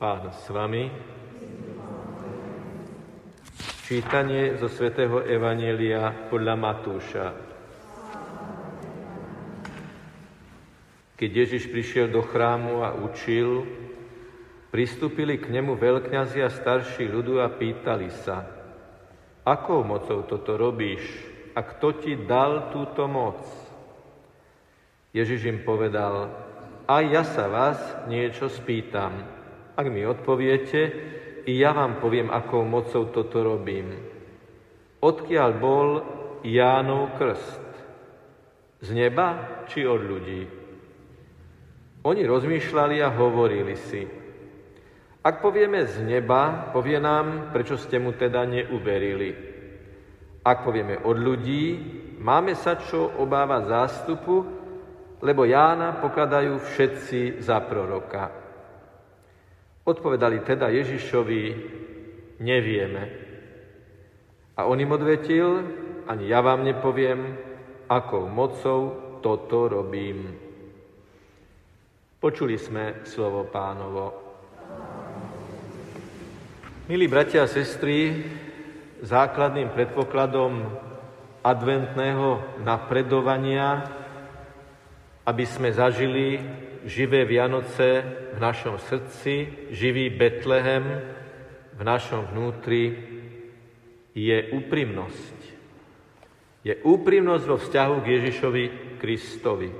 Pán s vami. Čítanie zo svätého Evanielia podľa Matúša. Keď Ježiš prišiel do chrámu a učil, pristúpili k nemu veľkňazi a starší ľudu a pýtali sa, akou mocou toto robíš a kto ti dal túto moc? Ježiš im povedal, aj ja sa vás niečo spýtam. Ak mi odpoviete, i ja vám poviem, akou mocou toto robím. Odkiaľ bol Jánov krst? Z neba či od ľudí? Oni rozmýšľali a hovorili si. Ak povieme z neba, povie nám, prečo ste mu teda neuverili. Ak povieme od ľudí, máme sa čo obávať zástupu, lebo Jána pokladajú všetci za proroka. Odpovedali teda Ježišovi, nevieme. A on im odvetil, ani ja vám nepoviem, akou mocou toto robím. Počuli sme slovo pánovo. Milí bratia a sestry, základným predpokladom adventného napredovania, aby sme zažili živé Vianoce v našom srdci, živý Betlehem v našom vnútri, je úprimnosť. Je úprimnosť vo vzťahu k Ježišovi Kristovi.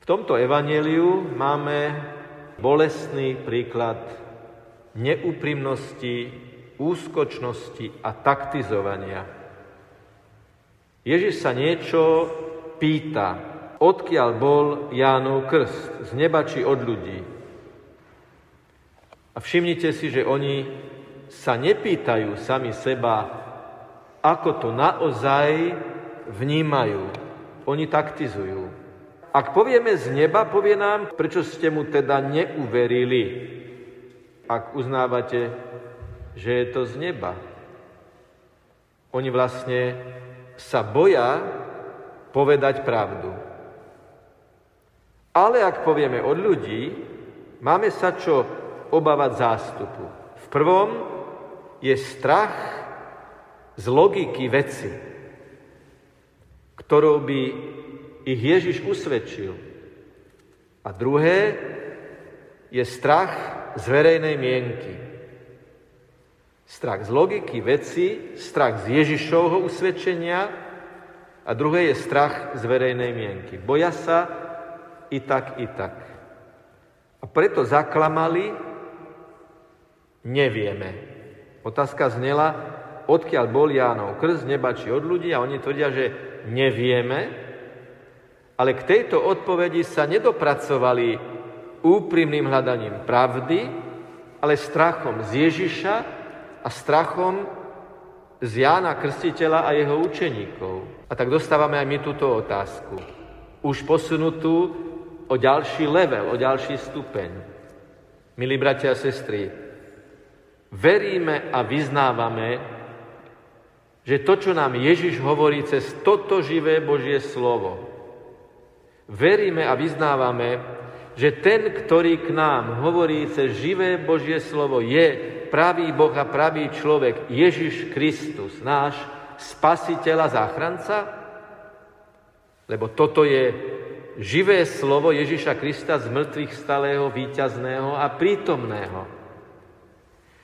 V tomto evaneliu máme bolestný príklad neúprimnosti, úskočnosti a taktizovania. Ježiš sa niečo pýta, odkiaľ bol Jánov krst, z neba či od ľudí. A všimnite si, že oni sa nepýtajú sami seba, ako to naozaj vnímajú. Oni taktizujú. Ak povieme z neba, povie nám, prečo ste mu teda neuverili, ak uznávate, že je to z neba. Oni vlastne sa boja povedať pravdu. Ale ak povieme od ľudí, máme sa čo obávať zástupu. V prvom je strach z logiky veci, ktorou by ich Ježiš usvedčil. A druhé je strach z verejnej mienky. Strach z logiky veci, strach z Ježišovho usvedčenia a druhé je strach z verejnej mienky. Boja sa, i tak, i tak. A preto zaklamali, nevieme. Otázka znela, odkiaľ bol Jánov krst, neba či od ľudí, a oni tvrdia, že nevieme, ale k tejto odpovedi sa nedopracovali úprimným hľadaním pravdy, ale strachom z Ježiša a strachom z Jána Krstiteľa a jeho učeníkov. A tak dostávame aj my túto otázku. Už posunutú o ďalší level, o ďalší stupeň. Milí bratia a sestry, veríme a vyznávame, že to, čo nám Ježiš hovorí cez toto živé Božie slovo, veríme a vyznávame, že ten, ktorý k nám hovorí cez živé Božie slovo, je pravý Boh a pravý človek, Ježiš Kristus, náš spasiteľ a záchranca? Lebo toto je živé slovo Ježiša Krista z mŕtvych stalého, víťazného a prítomného.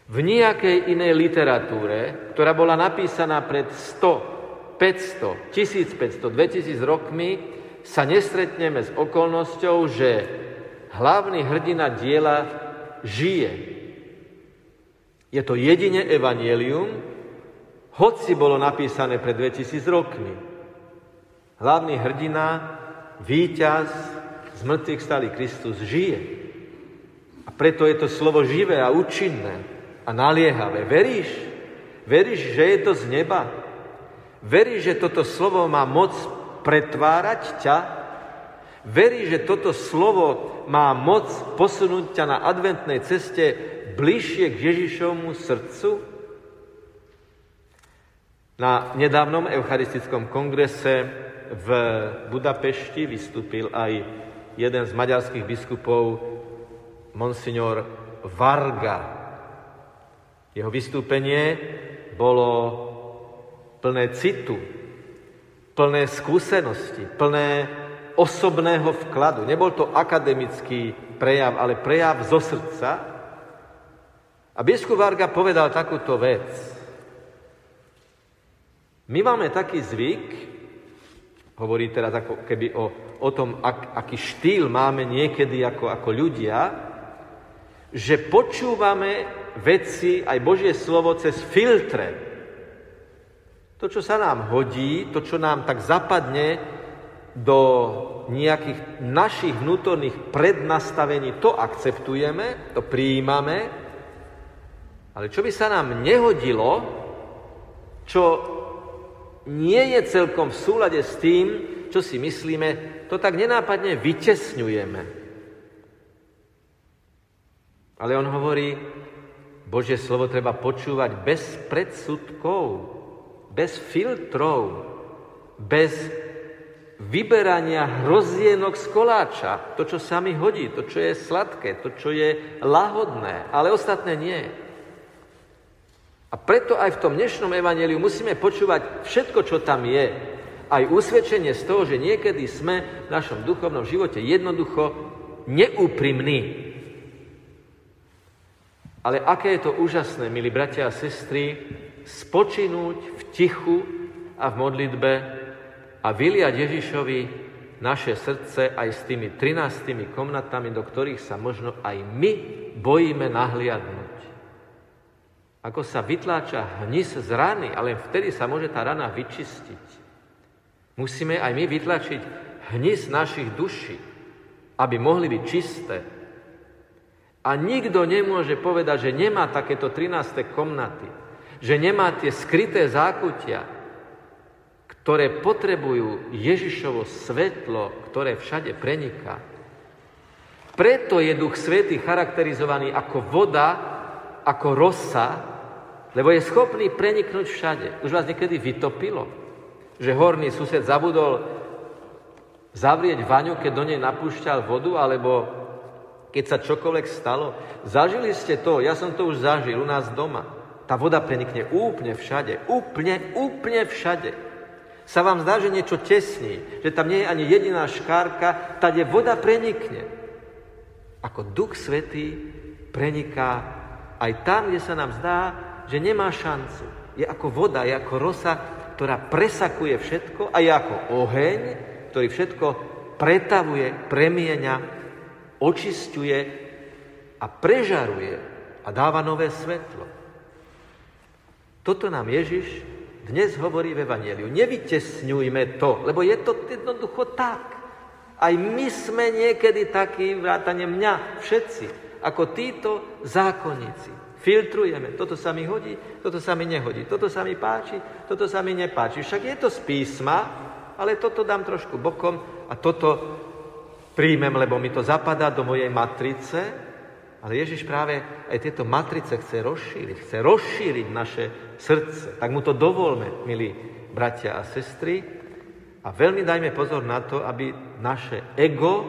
V nejakej inej literatúre, ktorá bola napísaná pred 100, 500, 1500, 2000 rokmi, sa nestretneme s okolnosťou, že hlavný hrdina diela žije. Je to jedine evanielium, hoci bolo napísané pred 2000 rokmi. Hlavný hrdina víťaz z mŕtvych stály Kristus žije. A preto je to slovo živé a účinné a naliehavé. Veríš? Veríš, že je to z neba? Veríš, že toto slovo má moc pretvárať ťa? Veríš, že toto slovo má moc posunúť ťa na adventnej ceste bližšie k Ježišovmu srdcu? Na nedávnom eucharistickom kongrese v Budapešti vystúpil aj jeden z maďarských biskupov, monsignor Varga. Jeho vystúpenie bolo plné citu, plné skúsenosti, plné osobného vkladu. Nebol to akademický prejav, ale prejav zo srdca. A biskup Varga povedal takúto vec. My máme taký zvyk, hovorí teraz ako keby o, o tom, ak, aký štýl máme niekedy ako, ako ľudia, že počúvame veci, aj Božie slovo, cez filtre. To, čo sa nám hodí, to, čo nám tak zapadne do nejakých našich vnútorných prednastavení, to akceptujeme, to prijímame, ale čo by sa nám nehodilo, čo nie je celkom v súlade s tým, čo si myslíme, to tak nenápadne vytesňujeme. Ale on hovorí, Božie slovo treba počúvať bez predsudkov, bez filtrov, bez vyberania hrozienok z koláča. To, čo sa mi hodí, to, čo je sladké, to, čo je lahodné, ale ostatné nie. A preto aj v tom dnešnom evaneliu musíme počúvať všetko, čo tam je. Aj usvedčenie z toho, že niekedy sme v našom duchovnom živote jednoducho neúprimní. Ale aké je to úžasné, milí bratia a sestry, spočinúť v tichu a v modlitbe a vyliať Ježišovi naše srdce aj s tými 13 komnatami, do ktorých sa možno aj my bojíme nahliadnúť. Ako sa vytláča hnis z rany, ale vtedy sa môže tá rana vyčistiť. Musíme aj my vytlačiť hnis našich duší, aby mohli byť čisté, a nikto nemôže povedať, že nemá takéto 13. komnaty, že nemá tie skryté zákutia, ktoré potrebujú Ježišovo svetlo, ktoré všade preniká. Preto je Duch Svetý charakterizovaný ako voda, ako rosa, lebo je schopný preniknúť všade. Už vás niekedy vytopilo, že horný sused zabudol zavrieť vaňu, keď do nej napúšťal vodu, alebo keď sa čokoľvek stalo. Zažili ste to, ja som to už zažil u nás doma. Tá voda prenikne úplne všade, úplne, úplne všade. Sa vám zdá, že niečo tesní, že tam nie je ani jediná škárka, tade voda prenikne. Ako Duch Svetý preniká aj tam, kde sa nám zdá, že nemá šancu. Je ako voda, je ako rosa, ktorá presakuje všetko a je ako oheň, ktorý všetko pretavuje, premieňa očistuje a prežaruje a dáva nové svetlo. Toto nám Ježiš dnes hovorí v Evangeliu. Nevytesňujme to, lebo je to jednoducho tak. Aj my sme niekedy takí, vrátane mňa, všetci, ako títo zákonníci. Filtrujeme, toto sa mi hodí, toto sa mi nehodí, toto sa mi páči, toto sa mi nepáči. Však je to z písma, ale toto dám trošku bokom a toto príjmem, lebo mi to zapadá do mojej matrice, ale Ježiš práve aj tieto matrice chce rozšíriť, chce rozšíriť naše srdce. Tak mu to dovolme, milí bratia a sestry. A veľmi dajme pozor na to, aby naše ego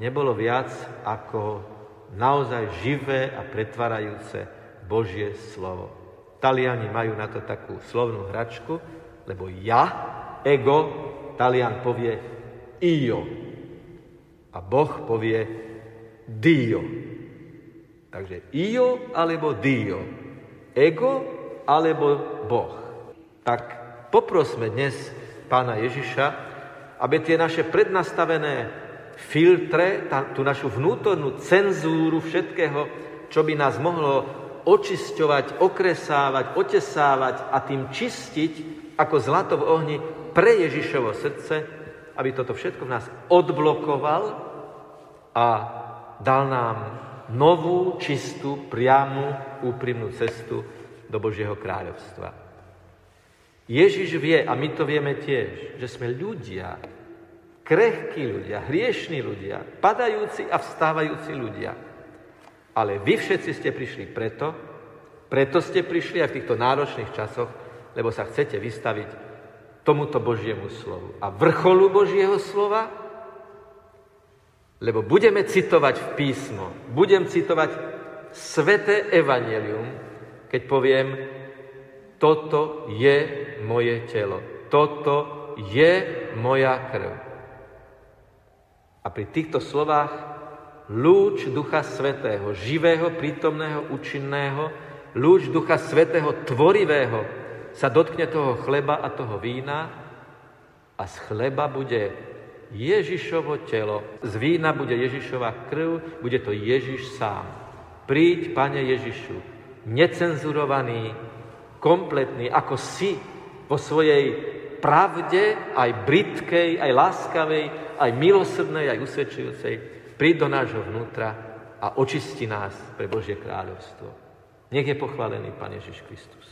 nebolo viac ako naozaj živé a pretvárajúce Božie slovo. Taliani majú na to takú slovnú hračku, lebo ja, ego, Talian povie io, a Boh povie Dio. Takže io alebo Dio. Ego alebo Boh. Tak poprosme dnes pána Ježiša, aby tie naše prednastavené filtre, tá, tú našu vnútornú cenzúru všetkého, čo by nás mohlo očisťovať, okresávať, otesávať a tým čistiť ako zlato v ohni pre Ježišovo srdce, aby toto všetko v nás odblokoval a dal nám novú, čistú, priamu, úprimnú cestu do Božieho kráľovstva. Ježiš vie, a my to vieme tiež, že sme ľudia, krehkí ľudia, hriešní ľudia, padajúci a vstávajúci ľudia. Ale vy všetci ste prišli preto, preto ste prišli aj v týchto náročných časoch, lebo sa chcete vystaviť tomuto Božiemu slovu. A vrcholu Božieho slova lebo budeme citovať v písmo, budem citovať sveté evanelium, keď poviem, toto je moje telo, toto je moja krv. A pri týchto slovách lúč Ducha Svetého, živého, prítomného, účinného, lúč Ducha Svetého, tvorivého, sa dotkne toho chleba a toho vína. A z chleba bude Ježišovo telo, z vína bude Ježišova krv, bude to Ježiš sám. Príď, Pane Ježišu, necenzurovaný, kompletný, ako si vo svojej pravde, aj britkej, aj láskavej, aj milosrdnej, aj usvedčujúcej, príď do nášho vnútra a očisti nás pre Božie kráľovstvo. Nech je pochválený Pán Ježiš Kristus.